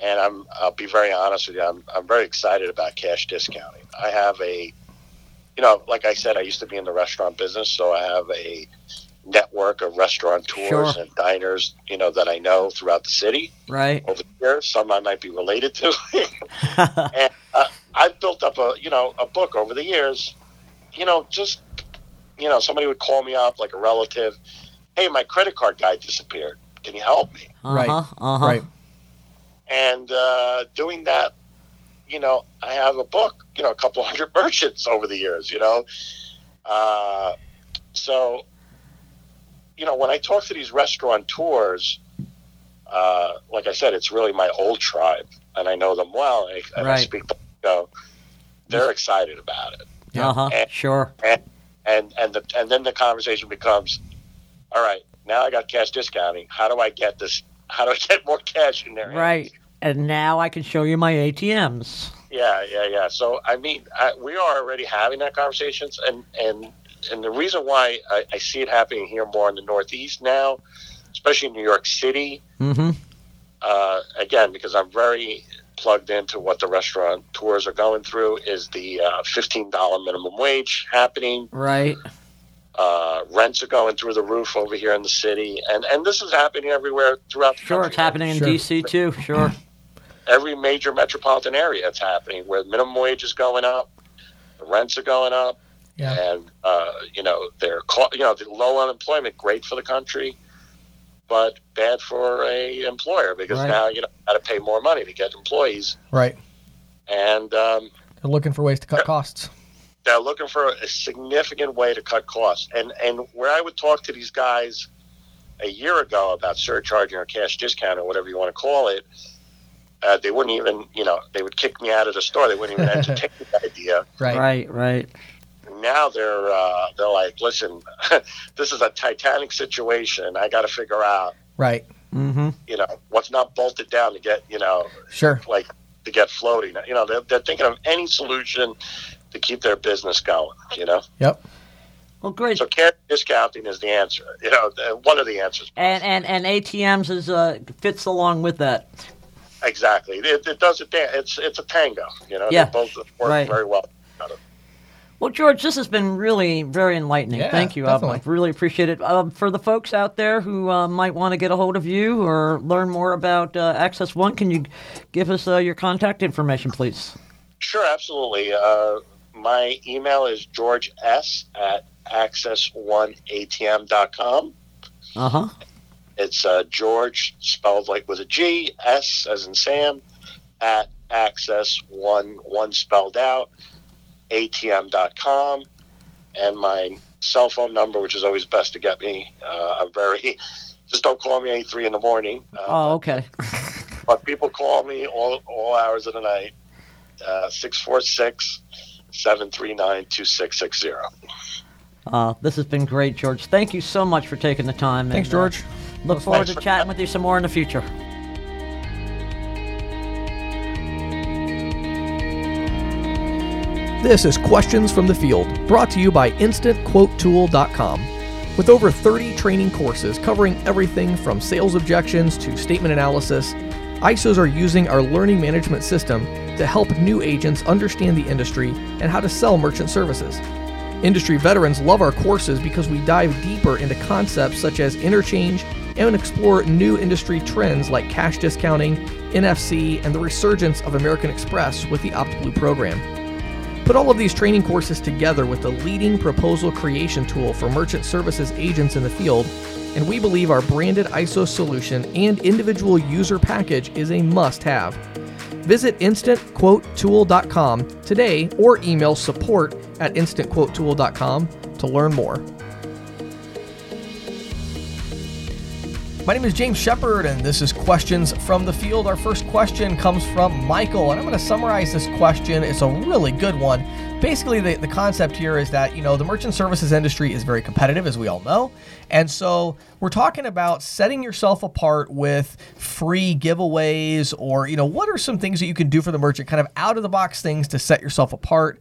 S3: and I'm I'll be very honest with you. I'm I'm very excited about cash discounting. I have a, you know, like I said, I used to be in the restaurant business, so I have a network of restaurateurs
S2: Sure.
S3: and diners, you know, that I know throughout the city
S2: Right.
S3: over the years. Some I might be related to. [LAUGHS] [LAUGHS] and uh, I've built up a you know a book over the years. You know, just you know, somebody would call me up like a relative. Hey, my credit card guy disappeared. Can you help me?
S2: Uh
S1: Right.
S2: Uh huh.
S1: Right.
S3: And uh, doing that you know, I have a book, you know, a couple [LAUGHS] hundred merchants over the years, you know. Uh, so, you know, when I talk to these restaurateurs, uh, like I said, it's really my old tribe, and I know them well. And I, and I speak, you know, they're excited about it,
S2: Uh huh.
S3: And-
S2: Sure.
S3: and and and the and then the conversation becomes, all right, now I got cash discounting. How do I get this? How do I get more cash in there?
S2: Right. And now I can show you my ATMs.
S3: Yeah, yeah, yeah. So I mean, I, we are already having that conversations, and and and the reason why I, I see it happening here more in the Northeast now, especially in New York City,
S2: Mm-hmm.
S3: uh, again because I'm very plugged into what the restaurant tours are going through, is the uh, fifteen dollar minimum wage happening.
S2: Right.
S3: Uh, rents are going through the roof over here in the city, and and this is happening everywhere throughout the
S2: Sure.
S3: country.
S2: It's happening in
S1: Sure.
S2: D.C. too. Sure. [CLEARS THROAT]
S3: every major metropolitan area it's happening where minimum wage is going up the rents are going up
S1: Yeah.
S3: and uh, you know they're you know the low unemployment great for the country but bad for a employer because
S2: Right.
S3: now you know got to pay more money to get employees
S1: Right.
S3: and um,
S1: They're looking for ways to cut costs.
S3: they're looking for a significant way to cut costs and and where i would talk to these guys a year ago about surcharging or cash discount or whatever you want to call it uh, they wouldn't even you know they would kick me out of the store they wouldn't even entertain [LAUGHS] the idea
S1: Right.
S2: Right. Right.
S3: now they're uh, they're like listen [LAUGHS] this is a titanic situation i got to figure out
S1: Right.
S2: Mm-hmm.
S3: you know what's not bolted down to get you know
S1: Sure.
S3: like to get floating you know they're, they're thinking of any solution to keep their business going you know
S1: Yep.
S2: Well, great.
S3: So cash discounting is the answer. You know, one of the answers.
S2: And and and ATMs is uh fits along with that.
S3: Exactly. It, it does it. dan- It's it's a tango. You know,
S2: Yeah,
S3: they both work
S2: right.
S3: very well.
S2: Well, George, this has been really very enlightening.
S1: Yeah,
S2: Thank you. I
S1: definitely.
S2: really appreciate it. Um, for the folks out there who uh, might want to get a hold of you or learn more about uh, Access One, can you give us uh, your contact information, please?
S3: Sure, absolutely. Uh, my email is george s at access1atm.com.
S2: Uh huh.
S3: It's uh, George spelled like with a G, S as in Sam, at access one one spelled out, atm.com, and my cell phone number, which is always best to get me. Uh, I'm very [LAUGHS] just don't call me at three in the morning. Uh,
S2: Oh, okay. [LAUGHS]
S3: but people call me all all hours of the night. Uh, Six four six seven three nine two six six zero.
S2: Uh, this has been great, George. Thank you so much for taking the time.
S1: Thanks,
S2: and, uh,
S1: George.
S2: Look forward to
S3: for-
S2: chatting with you some more in the future.
S1: This is Questions from the Field, brought to you by InstantQuoteTool.com. With over 30 training courses covering everything from sales objections to statement analysis, ISOs are using our learning management system to help new agents understand the industry and how to sell merchant services. Industry veterans love our courses because we dive deeper into concepts such as interchange and explore new industry trends like cash discounting, NFC, and the resurgence of American Express with the OptBlue program. Put all of these training courses together with the leading proposal creation tool for merchant services agents in the field, and we believe our branded ISO solution and individual user package is a must have. Visit instantquotetool.com today or email support at instantquotetool.com to learn more. My name is James Shepard, and this is Questions from the Field. Our first question comes from Michael, and I'm going to summarize this question. It's a really good one. Basically, the, the concept here is that, you know, the merchant services industry is very competitive, as we all know. And so we're talking about setting yourself apart with free giveaways or, you know, what are some things that you can do for the merchant, kind of out of the box things to set yourself apart.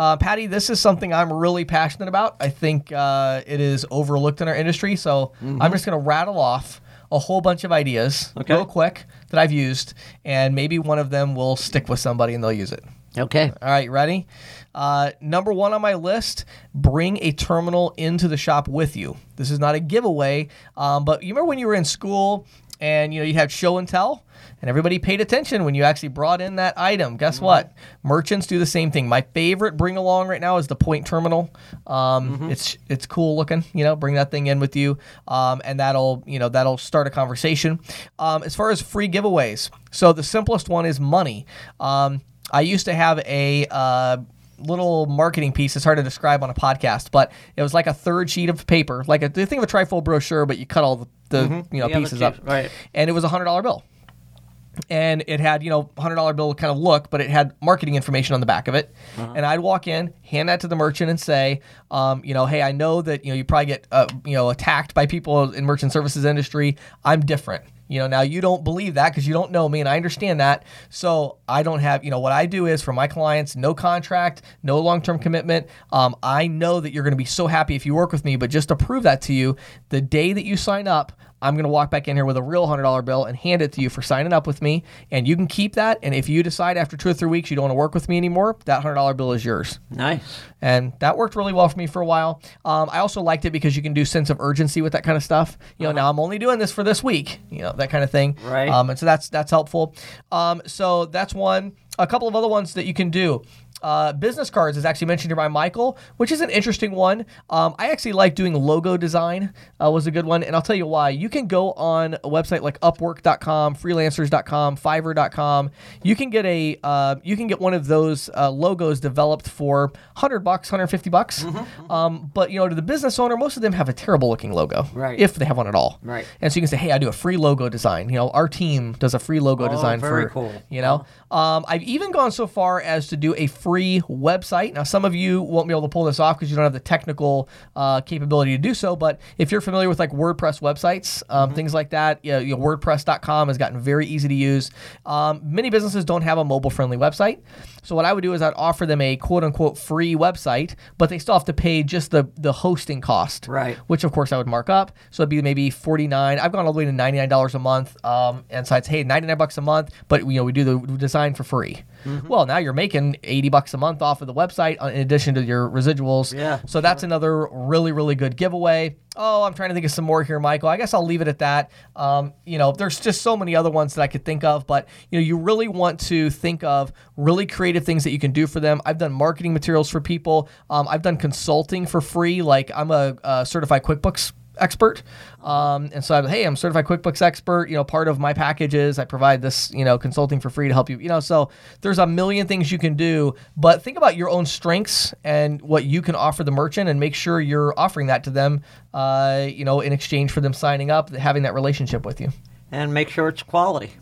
S1: Uh, Patty, this is something I'm really passionate about. I think uh, it is overlooked in our industry. So I'm just going to rattle off a whole bunch of ideas
S2: Okay.
S1: real quick that I've used, and maybe one of them will stick with somebody and they'll use it.
S2: Okay.
S1: All right, ready? Uh, number one on my list: bring a terminal into the shop with you. This is not a giveaway, um, but you remember when you were in school and you know you had show and tell, and everybody paid attention when you actually brought in that item. Guess what? Merchants do the same thing. My favorite bring along right now is the Poynt Terminal. Um, It's it's cool looking. You know, bring that thing in with you, um, and that'll you know that'll start a conversation. Um, as far as free giveaways, so the simplest one is money. Um, I used to have a uh, little marketing piece. It's hard to describe on a podcast, but it was like a third sheet of paper, like a think of a trifold brochure, but you cut all the, the you know
S2: Yeah,
S1: pieces up,
S2: right.
S1: And it was a hundred dollar bill and it had you know hundred dollar bill kind of look, but it had marketing information on the back of it. And I'd walk in, hand that to the merchant, and say, um, you know, hey, I know that you know you probably get uh, you know attacked by people in merchant services industry. I'm different. You know, now you don't believe that because you don't know me, and I understand that. So I don't have, you know, what I do is for my clients, no contract, no long term commitment. Um, I know that you're going to be so happy if you work with me, but just to prove that to you, the day that you sign up, I'm going to walk back in here with a real $100 bill and hand it to you for signing up with me. And you can keep that. And if you decide after two or three weeks you don't want to work with me anymore, that $100 bill is yours.
S2: Nice.
S1: And that worked really well for me for a while. Um, I also liked it because you can do sense of urgency with that kind of stuff. You know, now I'm only doing this for this week, you know, that kind of thing.
S2: Right.
S1: Um, and so that's that's helpful. Um, so that's one. A couple of other ones that you can do. Uh, business cards is actually mentioned here by Michael, which is an interesting one. Um, I actually like doing logo design. Uh, was a good one, and I'll tell you why. You can go on a website like Upwork.com, Freelancers.com, Fiverr.com. You can get a uh, you can get one of those uh, logos developed for hundred bucks, hundred fifty bucks. Um, but you know, to the business owner, most of them have a terrible looking logo,
S2: Right.
S1: If they have one at all,
S2: Right.
S1: And so you can say, hey, I do a free logo design. You know, our team does a free logo
S2: Oh,
S1: design
S2: very
S1: for
S2: cool.
S1: you know. Um, I've even gone so far as to do a free website. Now, some of you won't be able to pull this off because you don't have the technical uh, capability to do so. But if you're familiar with like WordPress websites, um,
S2: Mm-hmm.
S1: things like that, you know, you know, WordPress.com has gotten very easy to use. Um, many businesses don't have a mobile-friendly website. So what I would do is I'd offer them a quote-unquote free website, but they still have to pay just the the hosting cost,
S2: Right.
S1: Which of course I would mark up. So it'd be maybe 49. I've gone all the way to $99 a month. Um, and so I'd say, hey, 99 bucks a month, but you know we do the design for free.
S2: Mm-hmm.
S1: Well, now you're making 80 bucks a month off of the website in addition to your residuals.
S2: Yeah,
S1: So that's another really really good giveaway. Oh, I'm trying to think of some more here, Michael. I guess I'll leave it at that. Um, you know, there's just so many other ones that I could think of, but you know, you really want to think of really creative things that you can do for them. I've done marketing materials for people. Um, I've done consulting for free. Like I'm a, a certified QuickBooks expert. Um, and so I'm, hey, I'm certified QuickBooks expert. You know, part of my package is I provide this, you know, consulting for free to help you. You know, so there's a million things you can do, but think about your own strengths and what you can offer the merchant, and make sure you're offering that to them. Uh, you know, in exchange for them signing up, having that relationship with you.
S2: And make sure it's quality.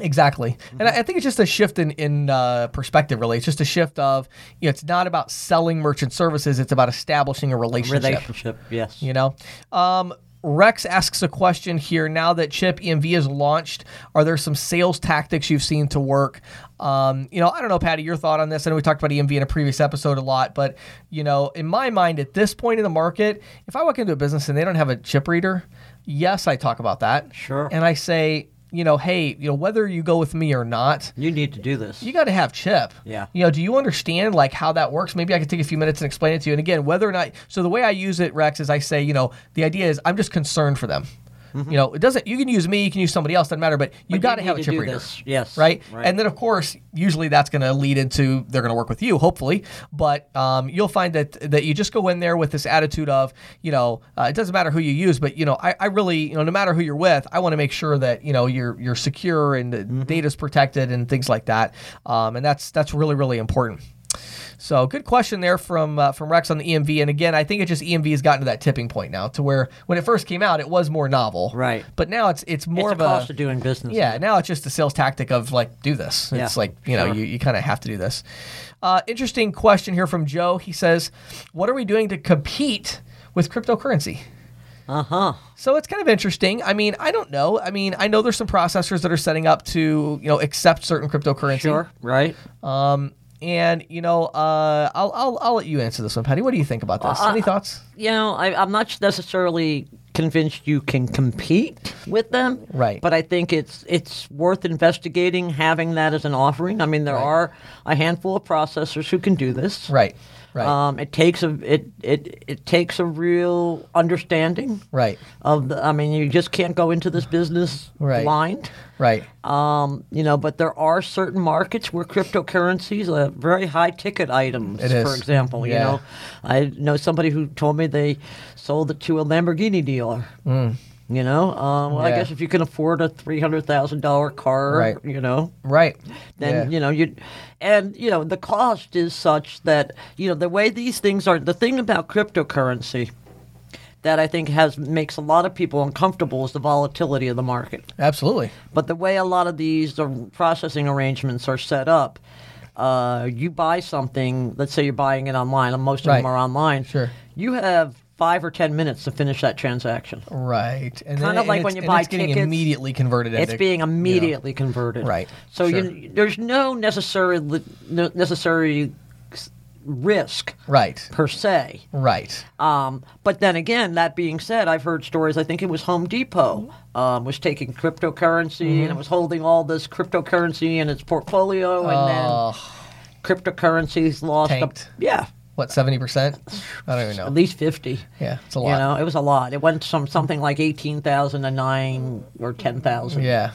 S1: Exactly, and I I think it's just a shift in in uh, perspective. Really, it's just a shift of you know, it's not about selling merchant services; it's about establishing a relationship.
S2: Relationship, yes.
S1: You know, um, Rex asks a question here. Now that Chip EMV is launched, are there some sales tactics you've seen to work? Um, you know, I don't know, Patty, your thought on this. I know we talked about EMV in a previous episode a lot, but you know, in my mind, at this point in the market, if I walk into a business and they don't have a chip reader, yes, I talk about that.
S2: Sure.
S1: And I say, you know, hey, you know, whether you go with me or not,
S2: You need to do this.
S1: you got to have chip.
S2: Yeah.
S1: You know, do you understand like how that works? Maybe I could take a few minutes and explain it to you. And again, whether or not, so the way I use it, Rex, is I say, you know, the idea is I'm just concerned for them. You know, it doesn't. You can use me, you can use somebody else, doesn't matter. But you got to have a chip reader,
S2: This. Yes.
S1: right?
S2: Right.
S1: And then of course, usually that's going to lead into they're going to work with you, hopefully. But um, you'll find that that you just go in there with this attitude of, you know, uh, it doesn't matter who you use, but you know, I, I really, you know, no matter who you're with, I want to make sure that you know you're you're secure and the data's protected and things like that. Um, and that's that's really really important. So good question there from uh, from Rex on the EMV. And again, I think it just EMV has gotten to that tipping point now, to where when it first came out, it was more novel,
S2: Right.
S1: But now it's it's more
S2: it's
S1: of
S2: a cost of doing business.
S1: yeah, now it's just a sales tactic of like, do this. It's
S2: Yeah,
S1: like, you know,
S2: sure.
S1: you, you kind of have to do this. Uh, interesting question here from Joe. He says, What are we doing to compete with cryptocurrency?
S2: Uh huh.
S1: So it's kind of interesting. I mean, I don't know. I mean, I know there's some processors that are setting up to, you know, accept certain cryptocurrency.
S2: Sure. Right.
S1: Um, and you know, uh, I'll, I'll I'll let you answer this one, Patty. What do you think about this?
S2: Uh,
S1: Any thoughts?
S2: you know, I, I'm not necessarily convinced you can compete with them.
S1: Right.
S2: But I think it's it's worth investigating having that as an offering. I mean, there
S1: Right.
S2: are a handful of processors who can do this.
S1: Right. Right.
S2: Um, it takes a it, it it takes a real understanding
S1: right.
S2: of the. I mean, you just can't go into this business
S1: Right.
S2: blind.
S1: Right.
S2: Um, you know, but there are certain markets where cryptocurrencies are very high ticket items.
S1: It
S2: For example, you know, I know somebody who told me they sold it to a Lamborghini dealer.
S1: Mm.
S2: You know, um, well, I guess if you can afford a three hundred thousand dollar car,
S1: Right.
S2: you know,
S1: Right.
S2: then
S1: Yeah.
S2: you know you and you know the cost is such that you know the way these things are the thing about cryptocurrency that I think has makes a lot of people uncomfortable is the volatility of the market.
S1: Absolutely.
S2: But the way a lot of these processing arrangements are set up, uh, you buy something, let's say you're buying it online, and most of
S1: Right.
S2: them are online.
S1: Sure.
S2: You have five or ten minutes to finish that transaction.
S1: Right. And
S2: Kind
S1: then-
S2: of like when you buy
S1: it's getting
S2: tickets.
S1: immediately converted into
S2: It's being
S1: you know,
S2: immediately converted.
S1: Right.
S2: So
S1: Sure.
S2: you, there's no necessary no necessary risk
S1: Right.
S2: per se.
S1: Right.
S2: Um, but then again, that being said, I've heard stories. I think it was Home Depot um, was taking cryptocurrency
S1: Mm-hmm.
S2: and it was holding all this cryptocurrency in its portfolio, and
S1: Oh,
S2: then cryptocurrencies lost. A, yeah,
S1: what, 70%? I don't even know.
S2: at least fifty.
S1: Yeah, it's a lot.
S2: You know, it was a lot. It went from something like eighteen thousand to nine or ten thousand
S1: yeah.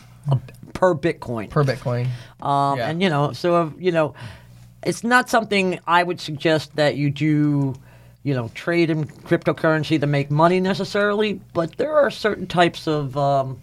S2: per Bitcoin.
S1: Per Bitcoin.
S2: Um,
S1: Yeah.
S2: And you know, so uh, you know, it's not something I would suggest that you do. You know, trade in cryptocurrency to make money necessarily, but there are certain types of um,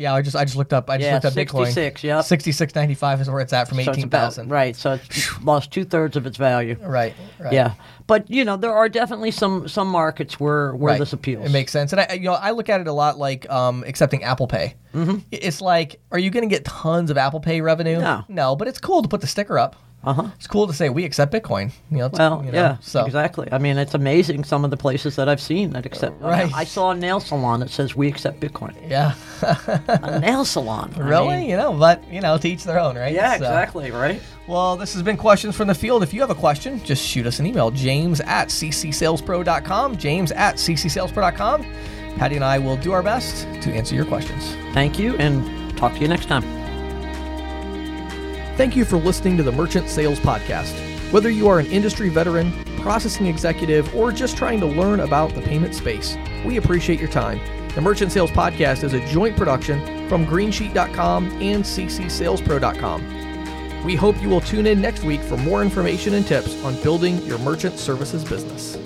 S1: Yeah, I just I just looked up I just
S2: Yeah,
S1: looked up Bitcoin.
S2: 66, yep.
S1: 66.95 is where it's at from
S2: so
S1: 18,000.
S2: right? So it's lost two thirds of its value.
S1: Right. Right.
S2: Yeah, but you know, there are definitely some some markets where where
S1: Right.
S2: this appeals.
S1: It makes sense, and I, you know, I look at it a lot like um, accepting Apple Pay. Mm-hmm. It's like, are you going to get tons of Apple Pay revenue?
S2: No.
S1: no, but it's cool to put the sticker up.
S2: Uh huh.
S1: It's cool to say we accept Bitcoin. You know,
S2: Well,
S1: you know,
S2: yeah,
S1: So
S2: exactly. I mean, it's amazing some of the places that I've seen that accept.
S1: Right.
S2: I saw a nail salon that says we accept Bitcoin.
S1: yeah, [LAUGHS]
S2: A nail salon. I
S1: really,
S2: mean,
S1: you know, but you know, to each their own, right?
S2: yeah,
S1: So-
S2: exactly. Right.
S1: Well, this has been questions from the field. If you have a question, just shoot us an email, James at ccsalespro.com. James at ccsalespro.com. Patty and I will do our best to answer your questions.
S2: Thank you, and talk to you next time.
S1: Thank you for listening to the Merchant Sales Podcast. Whether you are an industry veteran, processing executive, or just trying to learn about the payment space, we appreciate your time. The Merchant Sales Podcast is a joint production from Greensheet.com and CCSalesPro.com. We hope you will tune in next week for more information and tips on building your merchant services business.